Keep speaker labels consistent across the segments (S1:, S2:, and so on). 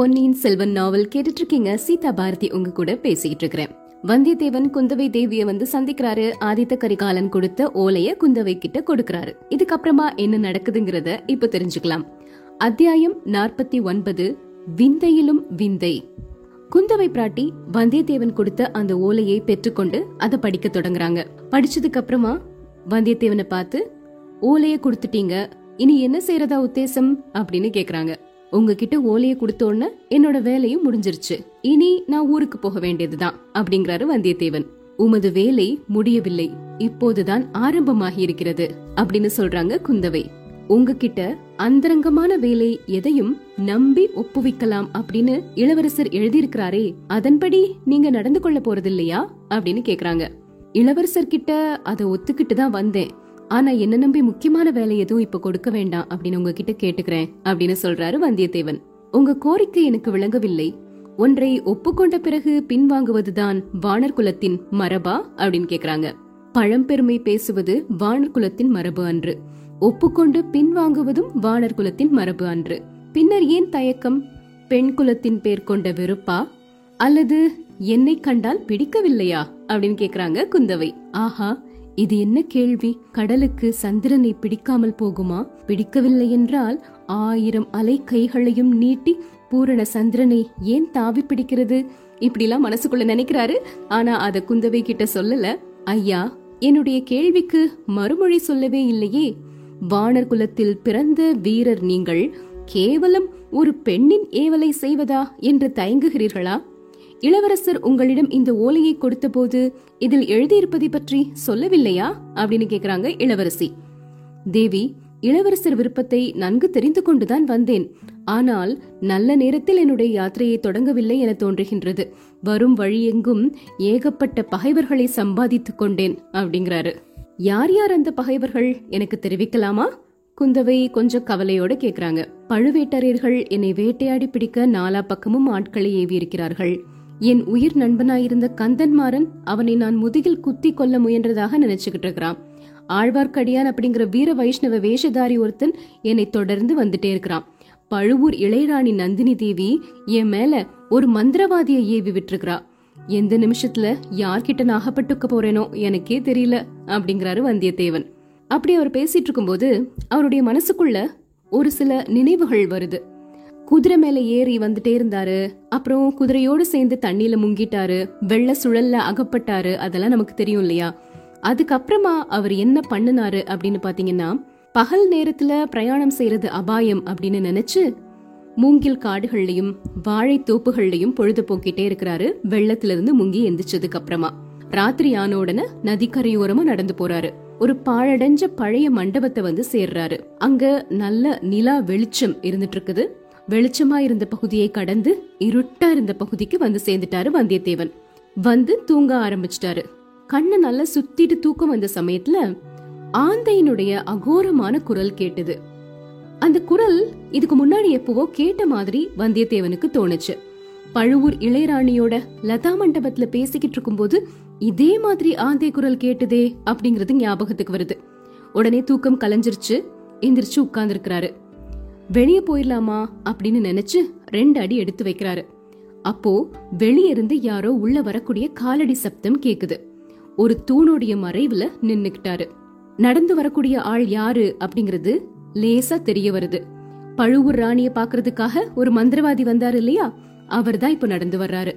S1: பொன்னியின் செல்வன் நாவல் கேட்டுட்டு இருக்கீங்க சீதா பாரதி உங்க கூட பேசிட்டு இருக்கிறேன் வந்தியத்தேவன் குந்தவை தேவிய வந்து சந்திக்கிறாரு. ஆதித்த கரிகாலன் கொடுத்த ஓலைய குந்தவை கிட்ட கொடுக்கறாரு. இதுக்கப்புறமா என்ன நடக்குதுங்கிறத இப்ப தெரிஞ்சுக்கலாம். அத்தியாயம் நாற்பத்தி ஒன்பது விந்தையிலும் விந்தை. குந்தவை பிராட்டி வந்தியத்தேவன் கொடுத்த அந்த ஓலையை பெற்றுக்கொண்டு அதை படிக்க தொடங்குறாங்க. படிச்சதுக்கு அப்புறமா வந்தியத்தேவனை பார்த்து ஓலைய கொடுத்துட்டீங்க. இனி என்ன செய்யறதா உத்தேசம்? அப்படின்னு கேக்குறாங்க. உங்ககிட்ட ஓலைய கொடுத்த உடனே என்னோட வேலையும் முடிஞ்சிருச்சு. இனி நான் ஊருக்கு போக வேண்டியதுதான் அப்படிங்கிறாரு வந்தியத்தேவன். உமது வேலை முடியவில்லை. இப்போதுதான் ஆரம்பமாகி இருக்கிறது அப்படின்னு சொல்றாங்க குந்தவை. உங்ககிட்ட அந்தரங்கமான வேலை எதையும் நம்பி ஒப்புவிக்கலாம் அப்படின்னு இளவரசர் எழுதியிருக்கிறாரே அதன்படி நீங்க நடந்து கொள்ள போறது இல்லையா அப்படின்னு கேக்குறாங்க. இளவரசர் கிட்ட அதை ஒத்துக்கிட்டு தான் வந்தேன். ஆனா என்ன நம்பி முக்கியமான வேலை எதுவும் இப்ப கொடுக்க வேண்டாம் அப்படின்னு உங்ககிட்ட கேட்டுக்கிறேன் அப்படின்னு சொல்றாரு வந்தியத்தேவன். உங்க கோரிக்கை எனக்கு விளங்கவில்லை. ஒன்றை ஒப்புக்கொண்ட பிறகு பின்வாங்குவதுதான் வானர் குலத்தின் மரபா அப்படின்னு கேக்குறாங்க. பழம்பெருமை பேசுவது வானர் குலத்தின் மரபு அன்று. ஒப்புக்கொண்டு பின்வாங்குவதும் வானர் குலத்தின் மரபு அன்று. பின்னர் ஏன் தயக்கம்? பெண் குலத்தின் பேர் கொண்ட வெறுப்பா? அல்லது என்னை கண்டால் பிடிக்கவில்லையா? அப்படின்னு கேக்குறாங்க குந்தவை. ஆஹா இது என்ன கேள்வி? கடலுக்கு சந்திரனை பிடிக்காமல் போகுமா? பிடிக்கவில்லை என்றால் ஆயிரம் அலை கைகளையும் நீட்டி பூரண சந்திரனை ஏன் தாவி பிடிக்கிறது? இப்படிலாம் மனசுக்குள்ள நினைக்கிறாரு. ஆனா அத குந்தவை கிட்ட சொல்லல. ஐயா என்னுடைய கேள்விக்கு மறுமொழி சொல்லவே இல்லையே. வானர் குலத்தில் பிறந்த வீரர் நீங்கள் கேவலம் ஒரு பெண்ணின் ஏவலை செய்வதா என்று தயங்குகிறீர்களா? இளவரசர் உங்களிடம் இந்த ஓலையை கொடுத்தபோது இதில் எழுதியிருப்பதை பற்றி சொல்லவில்லையா? அப்படின்னு கேக்குறாங்க இளவரசி. தேவி இளவரசர் விருப்பத்தை நன்கு தெரிந்து கொண்டுதான் வந்தேன். ஆனால் நல்ல நேரத்தில் என்னுடைய யாத்திரையை தொடங்கவில்லை என தோன்றுகின்றது. வரும் வழியெங்கும் ஏகப்பட்ட பகைவர்களை சம்பாதித்துக் கொண்டேன் அப்படிங்கிறாரு. யார் யார் அந்த பகைவர்கள்? எனக்கு தெரிவிக்கலாமா? குந்தவை கொஞ்சம் கவலையோட கேக்குறாங்க. பழுவேட்டரையர்கள் என்னை வேட்டையாடி பிடிக்க நாலா பக்கமும் ஆட்களை ஏவி இருக்கிறார்கள் என் உயிர் நண்பனாயிருந்த கந்தன்மாறன் அவனை நான் முதுகில் குத்தி கொல்ல முயன்றதாக நினைச்சுக்கிட்டு இருக்கிறான். ஆழ்வார்க்கடியான் அப்படிங்கிற வீர வைஷ்ணவ வேஷதாரி ஒருத்தன் என்னை தொடர்ந்து வந்துட்டே இருக்கிறான். பழுவூர் இளையராணி நந்தினி தேவி என் மேல ஒரு மந்திரவாதியை ஏவி விட்டுருக்கிறா. எந்த நிமிஷத்துல யார்கிட்ட நான் அகப்பட்டுக்க போறேனோ எனக்கே தெரியல அப்படிங்கிறாரு வந்தியத்தேவன். அப்படி அவர் பேசிட்டு இருக்கும்போது அவருடைய மனசுக்குள்ள ஒரு சில நினைவுகள் வருது. குதிரை மேல ஏறி வந்துட்டே இருந்தாரு. அப்புறம் குதிரையோடு சேர்ந்து தண்ணியில முங்கிட்டாரு. வெள்ள சுழல்ல அகப்பட்டாரு. அதெல்லாம் நமக்கு தெரியும் இல்லையா? அதுக்கப்புறமா அவர் என்ன பண்ணினாரு அப்படின்னு பாத்தீங்கன்னா பகல் நேரத்துல பிரயாணம் செய்யறது அபாயம் அப்படின்னு நினைச்சு மூங்கில் காடுகள்லயும் வாழை தோப்புகள்லயும் பொழுது போக்கிட்டே இருக்கிறாரு. வெள்ளத்துல இருந்து முங்கி எந்திரிச்சதுக்கு அப்புறமா. ராத்திரி ஆன உடனே நதிக்கரையோரமா நடந்து போறாரு. ஒரு பாழடைஞ்ச பழைய மண்டபத்தை வந்து சேர்றாரு. அங்க நல்ல நிலா வெளிச்சம் இருந்துட்டு இருக்குது. வெளிச்சமா இருந்த பகுதியை கடந்து இருட்டா இருந்த பகுதிக்கு வந்து சேர்ந்துட்டாரு வந்தியத்தேவன். வந்து தூங்க ஆரம்பிச்சிட்டாரு. கண்ணை நல்லா சுத்திட்டு தூக்கம் வந்த சமயத்துல ஆந்தையினுடைய அகோரமான குரல் கேட்டது. அந்த குரல் இதுக்கு முன்னாடி எப்பவோ கேட்ட மாதிரி வந்தியத்தேவனுக்கு தோணுச்சு. பழுவூர் இளையராணியோட லதா மண்டபத்துல பேசிக்கிட்டு இருக்கும்போது இதே மாதிரி ஆந்தை குரல் கேட்டுதே அப்படிங்கறது ஞாபகத்துக்கு வருது. உடனே தூக்கம் கலைஞ்சிருச்சு எந்திரிச்சு உட்கார்ந்துருக்கிறாரு. வெளியே போயிடலாமா அப்படின்னு நினைச்சு ரெண்டு அடி எடுத்து வைக்கிறாரு. அப்போ வெளியே இருந்து யாரோ உள்ள வரக்கூடிய காலடி சப்தம் கேக்குது. ஒரு தூணுடைய மறைவுல நின்னுக்கிட்டாரு. நடந்து வரக்கூடிய ஆள் யாரு அப்படிங்கறது லேசா தெரிய வருது. பழுவூர் ராணிய பாக்குறதுக்காக ஒரு மந்திரவாதி வந்தாரு இல்லையா? அவர் தான் இப்ப நடந்து வர்றாரு.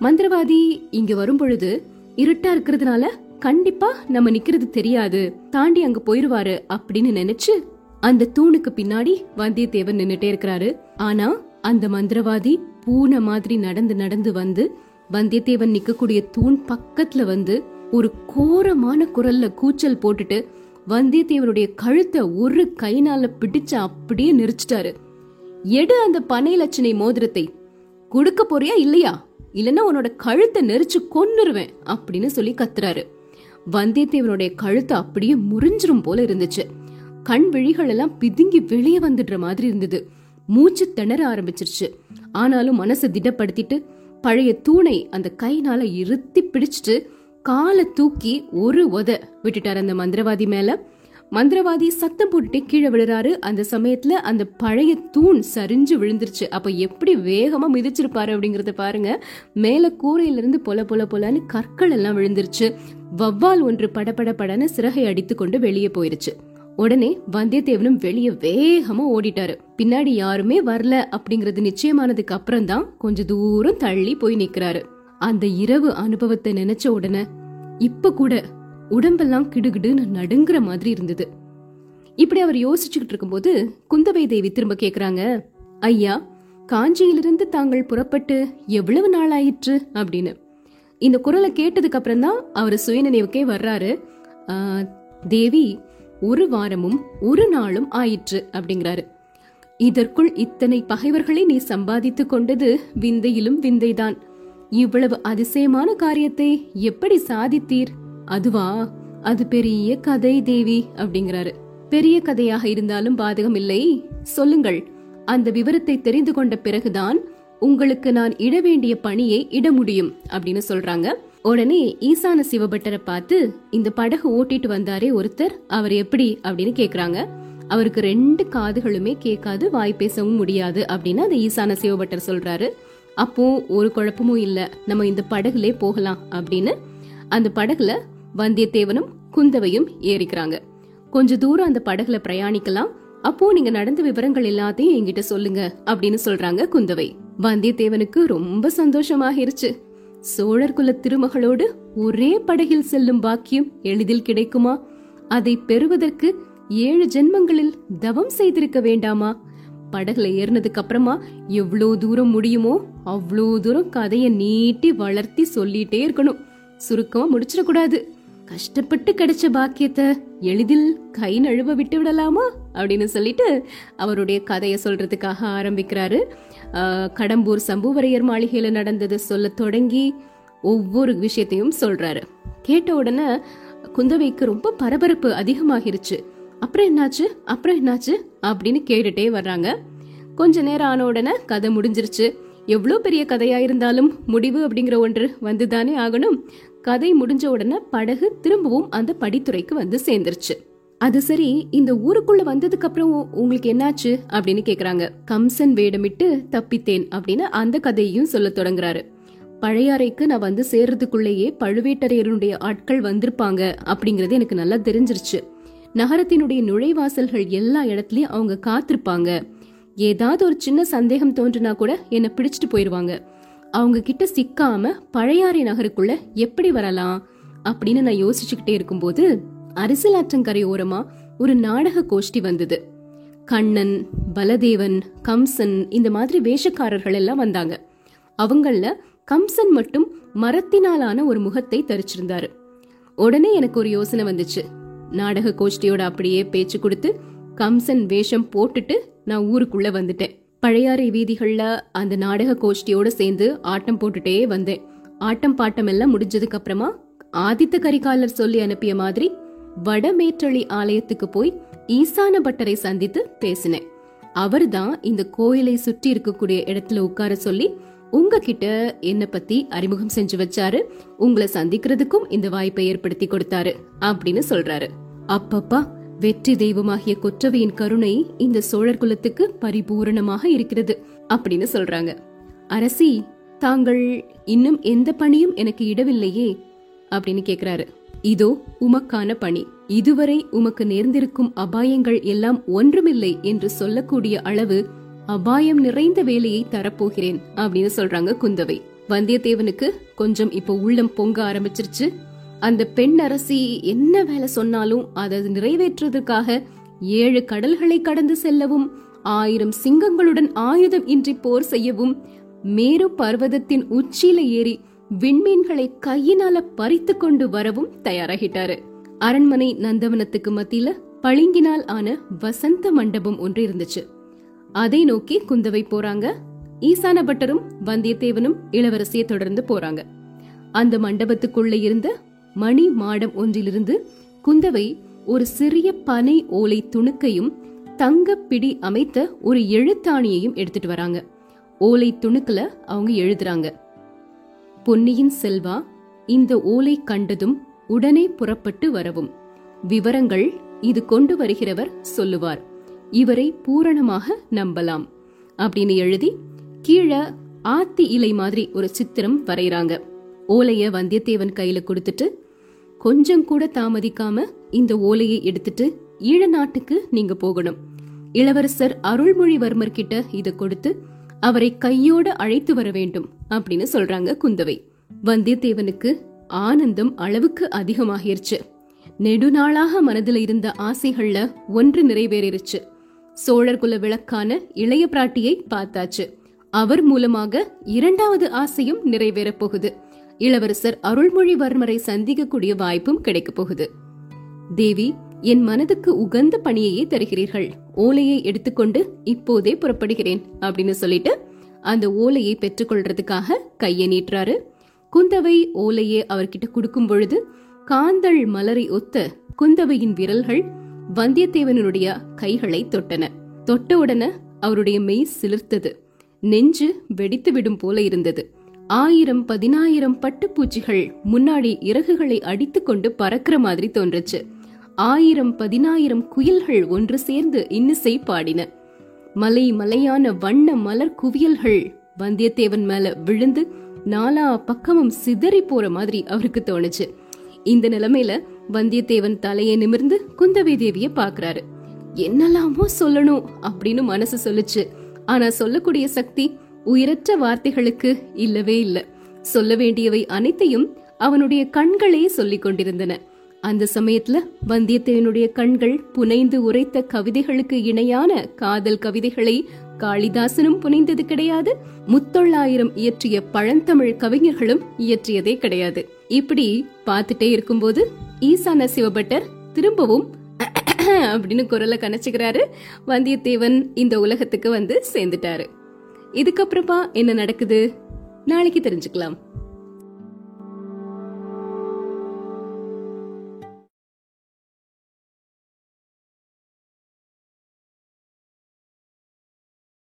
S1: மந்திரவாதி இங்க வரும் பொழுது இருட்டா இருக்கிறதுனால கண்டிப்பா நம்ம நிக்கிறது தெரியாது. தாண்டி அங்க போயிருவாரு அப்படின்னு நினைச்சு அந்த தூணுக்கு பின்னாடி வந்தியத்தேவன் நின்னுட்டே இருக்கிறாரு. ஆனா அந்த மந்திரவாதி பூனை மாதிரி நடந்து நடந்து வந்து வந்தியத்தேவன் நிக்கக்கூடிய தூண் பக்கத்துல வந்து ஒரு கோரமான குரல்ல கூச்சல் போட்டுட்டு வந்தியத்தேவனுடைய கழுத்தை ஒரு கைனால பிடிச்சு அப்படியே நெரிச்சிட்டாரு. எடு அந்த பனை லட்சணை மோதிரத்தை. கொடுக்க போறியா இல்லையா? இல்லைன்னா உன்னோட கழுத்தை நெரிச்சு கொன்னுருவேன் அப்படின்னு சொல்லி கத்துறாரு. வந்தியத்தேவனுடைய கழுத்து அப்படியே முறிஞ்சிரும் போல இருந்துச்சு. கண் விழிகள் எல்லாம் பிதுங்கி வெளியே வந்துடுற மாதிரி இருந்தது. மூச்சு திணற ஆரம்பிச்சிருச்சு. ஆனாலும் மனசை திடப்படுத்திட்டு பழைய தூணை அந்த கைனால இருத்தி பிடிச்சிட்டு காலை தூக்கி ஒரு உத விட்டுட்டார் அந்த மந்திரவாதி மேல. மந்திரவாதி சத்தம் போட்டுட்டே கீழே விழுறாரு. அந்த சமயத்துல அந்த பழைய தூண் சரிஞ்சு விழுந்துருச்சு. அப்ப எப்படி வேகமா மிதிச்சிருப்பாரு அப்படிங்கறத பாருங்க. மேல கூரையில இருந்து பொல பொல பொலன்னு கற்கள் எல்லாம் விழுந்துருச்சு. வவ்வால் ஒன்று படபட படன்னு சிறகை அடித்து கொண்டு வெளியே போயிருச்சு. உடனே வந்தியத்தேவனும் வெளியே வேகமா ஓடிட்டாரு. பின்னாடி யாருமே வரல அப்படிங்கறது நிச்சயமானதுக்கு அப்புறம் தான் கொஞ்ச தூரம் தள்ளி போய் நிக்கிறாரு. அந்த இரவு அனுபவத்தை நினைச்ச உடனே இப்ப கூட உடம்பெல்லாம் கிடுகிடுன்னு நடுங்குற மாதிரி இருந்தது. இப்படி அவர் யோசிச்சுக்கிட்டு இருக்கும்போது குந்தவை தேவி திரும்ப கேக்குறாங்க ஐயா காஞ்சியிலிருந்து தாங்கள் புறப்பட்டு எவ்வளவு நாள் ஆயிற்று அப்படின்னு. இந்த குரலை கேட்டதுக்கு அப்புறம் தான் அவர் சுயநினைவுக்கே வர்றாரு. தேவி ஒரு வாரமும் ஒரு நாளும் ஆயிற்று அப்படிங்கிறாரு. இதற்குள் இத்தனை பகைவர்களை நீ சம்பாதித்துக் கொண்டது விந்தையிலும் விந்தைதான். இவ்வளவு அதிசயமான காரியத்தை எப்படி சாதித்தீர்? அதுவா? அது பெரிய கதை தேவி அப்படிங்கிறாரு. பெரிய கதையாக இருந்தாலும் பாதகம் இல்லை சொல்லுங்கள். அந்த விவரத்தை தெரிந்து கொண்ட பிறகுதான் உங்களுக்கு நான் இட வேண்டிய பணியை இட முடியும் அப்படின்னு சொல்றாங்க. உடனே ஈசான சிவபட்டரை பார்த்து இந்த படகு ஓட்டிட்டு வந்தாரே ஒருத்தர் அவர் எப்படி? அப்படின்னு கேக்குறாங்க. அவருக்கு ரெண்டு காதுகளுமே கேட்காது வாய் பேசவும் முடியாது அப்படின்னு அந்த ஈசான சிவபட்டர் சொல்றாரு. அப்போ ஒரு குழப்பமும் இல்ல நம்ம இந்த படகுலே போகலாம் அப்படின்னு அந்த படகுல வந்தியத்தேவனும் குந்தவையும் ஏறிக்கிறாங்க. கொஞ்ச தூரம் அந்த படகுல பிரயாணிக்கலாம் அப்போ நீங்க நடந்த விவரங்கள் எல்லாத்தையும் என்கிட்ட சொல்லுங்க அப்படின்னு சொல்றாங்க குந்தவை. வந்தியத்தேவனுக்கு ரொம்ப சந்தோஷமாகிருச்சு. சோழர் குல திருமகளோடு ஒரே படகில் செல்லும் பாக்கியம் எளிதில் கிடைக்குமா? அதை பெறுவதற்கு ஏழு ஜென்மங்களில் தவம் செய்திருக்க வேண்டாமா? படகுல ஏறினதுக்கு அப்புறமா எவ்வளோ தூரம் முடியுமோ அவ்வளோ தூரம் கதையை நீட்டி வளர்த்தி சொல்லிட்டே இருக்கணும். சுருக்கமா முடிச்சிடக்கூடாது. கஷ்டப்பட்டு கிடைச்ச பாக்கியத்தை எளிதில் கை நழுவ விட்டு விடலாமா அப்படின்னு சொல்லிட்டு அவருடைய கதையை சொல்றதுக்காக ஆரம்பிக்கிறாரு. கடம்பூர் சம்புவரையர் மாளிகையில நடந்ததை சொல்ல தொடங்கி ஒவ்வொரு விஷயத்தையும் சொல்றாரு. கேட்ட உடனே குந்தவைக்கு ரொம்ப பரபரப்பு அதிகமாகிருச்சு. அப்புறம் என்னாச்சு? அப்புறம் என்னாச்சு? அப்படின்னு கேட்டுட்டே வர்றாங்க. கொஞ்ச நேரம் ஆன உடனே கதை முடிஞ்சிருச்சு. எவ்வளோ பெரிய கதையா இருந்தாலும் முடிவு அப்படிங்கிற ஒன்று வந்துதானே ஆகணும். கதை முடிஞ்ச உடனே படகு திரும்பவும் அந்த படித்துறைக்கு வந்து சேர்ந்துருச்சு. அது சரி இந்த ஊருக்குள்ள வந்ததுக்கு அப்புறம் உங்களுக்கு என்னாச்சு? அப்படின்னு கேக்குறாங்க. கம்சன் வேடமிட்டு தப்பித்தேன் அப்படின்னு அந்த கதையையும் சொல்ல தொடங்குறாரு. பழையாறைக்கு நான் வந்து சேர்றதுக்குள்ளேயே பழுவேட்டரையருடைய ஆட்கள் வந்திருப்பாங்க அப்படிங்கறது எனக்கு நல்லா தெரிஞ்சிருச்சு. நகரத்தினுடைய நுழைவாசல்கள் எல்லா இடத்துலயும் அவங்க காத்திருப்பாங்க. ஏதாவது ஒரு சின்ன சந்தேகம் தோன்றுனா கூட என்ன பிடிச்சிட்டு போயிருவாங்க. அவங்க கிட்ட சிக்காம பழையாறை நகருக்குள்ள எப்படி வரலாம் அப்படின்னு நான் யோசிச்சுக்கிட்டே இருக்கும்போது அரசியலாற்றங்கரை ஓரமா ஒரு நாடக கோஷ்டி வந்தது. கண்ணன் பலதேவன் கம்சன் இந்த மாதிரி வேஷக்காரர்கள் எல்லாம் வந்தாங்க. அவங்கள கம்சன் மட்டும் மரத்தினாலான ஒரு முகத்தை தரிச்சிருந்தாரு. உடனே எனக்கு ஒரு யோசனை வந்துச்சு. நாடக கோஷ்டியோட அப்படியே பேச்சு கொடுத்து கம்சன் வேஷம் போட்டுட்டு நான் ஊருக்குள்ள வந்துட்டேன். பழையாறை வீதிகளில் அந்த நாடக கோஷ்டியோடு சேர்ந்து ஆட்டம் போட்டுட்டே வந்தேன். ஆட்டம் பாட்டம் எல்லாம் முடிஞ்சதுக்கு அப்புறமா ஆதித்த கரிகாலர் சொல்லி அனுப்பிய மாதிரி வடமேற்றளி ஆலயத்துக்கு போய் ஈசான பட்டரை சந்தித்து பேசினேன். அவர் தான் இந்த கோயிலை சுற்றி இருக்கக்கூடிய இடத்துல உட்கார சொல்லி உங்ககிட்ட என்ன பத்தி அறிமுகம் செஞ்சு வச்சாரு. உங்களை சந்திக்கிறதுக்கும் இந்த வாய்ப்பை ஏற்படுத்தி கொடுத்தாரு அப்படின்னு சொல்றாரு. அப்பப்பா வெற்றி தெய்வமாகிய கொற்றவையின் கருணை இந்த சோழர் குலத்துக்கு பரிபூரணமாக இருக்கிறது அப்படின்னு சொல்றாங்க. அரசி தாங்கள் இன்னும் எந்த பணியும் எனக்கு இடவில்லையே அப்படின்னு கேக்குறாரு. இதோ உமக்கான பணி. இதுவரை உமக்கு நேர்ந்திருக்கும் அபாயங்கள் எல்லாம் ஒன்றுமில்லை என்று சொல்லக்கூடிய அளவு அபாயம் நிறைந்த வேலையை தரப்போகிறேன் அப்படின்னு சொல்றாங்க குந்தவை. வந்தியத்தேவனுக்கு கொஞ்சம் இப்போ உள்ளம் பொங்க ஆரம்பிச்சிருச்சு. அந்த பெண் அரசி என்ன வேலை சொன்னாலும் அதை நிறைவேற்றுவதற்காக ஏழு கடல்களை கடந்து செல்லவும் ஆயிரம் சிங்கங்களுடன் ஆயுதம் இன்றி போர் செய்யவும் மேரு பர்வதத்தின் உச்சியில ஏறி விண்மீன்களை கையினால பறித்து கொண்டு வரவும் தயாராகிட்டாரு. அரண்மனை நந்தவனத்துக்கு மத்தியில பளிங்கினால் ஆன வசந்த மண்டபம் ஒன்று இருந்துச்சு. அதை நோக்கி குந்தவை போறாங்க. ஈசான பட்டரும் வந்தியத்தேவனும் இளவரசியை தொடர்ந்து போறாங்க. அந்த மண்டபத்துக்குள்ள இருந்த மணி மாடம் ஒன்றிலிருந்து குந்தவை ஒரு சிறிய பனை ஓலை துணுக்கையும் தங்கப் பிடி அமைத்த ஒரு எழுத்தாணியையும் எடுத்துட்டு வராங்க. ஓலை துணுக்குல அவங்க எழுதுறாங்க. பொன்னியின் செல்வா இந்த ஓலை கண்டதும் உடனே புறப்பட்டு வரவும். விவரங்கள் இது கொண்டு வருகிறவர் சொல்லுவார். இவரை பூரணமாக நம்பலாம். அப்படின்னு எழுதி கீழே ஆத்தி இலை மாதிரி ஒரு சித்திரம் வரைகிறாங்க. ஓலைய வந்தியத்தேவன் கையில கொடுத்துட்டு கொஞ்சம் கூட தாமதிக்காம இந்த ஓலையை எடுத்துட்டு ஈழ நாட்டுக்கு நீங்க போகணும். இளவரசர் அருள்மொழிவர்மர் கிட்ட இத கொடுத்து அவரை கையோட அழைத்து வர வேண்டும் அப்படின்னு சொல்றாங்க குந்தவை. வந்தியத்தேவனுக்கு ஆனந்தம் அளவுக்கு அதிகமாகிருச்சு. நெடுநாளாக மனதுல இருந்த ஆசைகள்ல ஒன்று நிறைவேறிருச்சு. சோழர் குல விளக்கான இளைய பிராட்டியை பார்த்தாச்சு. அவர் மூலமாக இரண்டாவது ஆசையும் நிறைவேறப் போகுது. இளவரசர் அருள்மொழிவர்மரை சந்திக்கக்கூடிய வாய்ப்பும் கிடைக்கப் போகுது. தேவி என் மனதுக்கு உகந்த பணியையே தருகிறீர்கள். ஓலையை எடுத்துக்கொண்டு இப்போதே புறப்படுகிறேன் அப்படின்னு சொல்லிட்டு அந்த ஓலையை பெற்றுக்கொள்றதுக்காக கையை நீட்டுறாரு. குந்தவை ஓலையை அவர்கிட்ட கொடுக்கும் பொழுது காந்தள் மலரை ஒத்த குந்தவையின் விரல்கள் வந்தியத்தேவனுடைய கைகளை தொட்டன. தொட்ட உடனே அவருடைய மெய் சிலிர்த்தது. நெஞ்சு வெடித்து விடும் போல இருந்தது. ஆயிரம் பதினாயிரம் பட்டுப்பூச்சிகள் முன்னாடி இறகுகளை அடித்துக்கொண்டு பறக்கிற மாதிரி தோன்றுச்சு. ஆயிரம் பதினாயிரம் குயில்கள் ஒன்று சேர்ந்து இன்னிசை பாடின. மலை மலையான வண்ண மலர் குவியல்கள் வந்தியத்தேவன் மேல விழுந்து நாலா பக்கமும் சிதறி போற மாதிரி அவருக்கு தோணுச்சு. இந்த நிலைமையில வந்தியத்தேவன் தலையை நிமிர்ந்து குந்தவை தேவிய பாக்குறாரு. என்னெல்லாமோ சொல்லணும் அப்படின்னு மனசு சொல்லுச்சு. ஆனா சொல்லக்கூடிய சக்தி உயிரற்ற வார்த்தைகளுக்கு இல்லவே இல்ல. சொல்ல வேண்டியவை அனைத்தையும் அவனுடைய கண்களே சொல்லிக் கொண்டிருந்தன. அந்த சமயத்துல வந்தியத்தேவனுடைய கண்கள் புனைந்து உரைத்த கவிதைகளுக்கு இணையான காதல் கவிதைகளை காளிதாசனும் புனைந்தது கிடையாது. முத்தொள்ளாயிரம் இயற்றிய பழந்தமிழ் கவிஞர்களும் இயற்றியதே கிடையாது. இப்படி பார்த்துட்டே இருக்கும்போது ஈசான சிவபட்டர் திரும்பவும் அப்படின்னு குரலை கணச்சுக்கிறாரு வந்தியத்தேவன் இந்த உலகத்துக்கு வந்து சேர்ந்துட்டாரு. இதுக்கப்புறமா என்ன நடக்குது? நாளைக்கு தெரிஞ்சுக்கலாம்.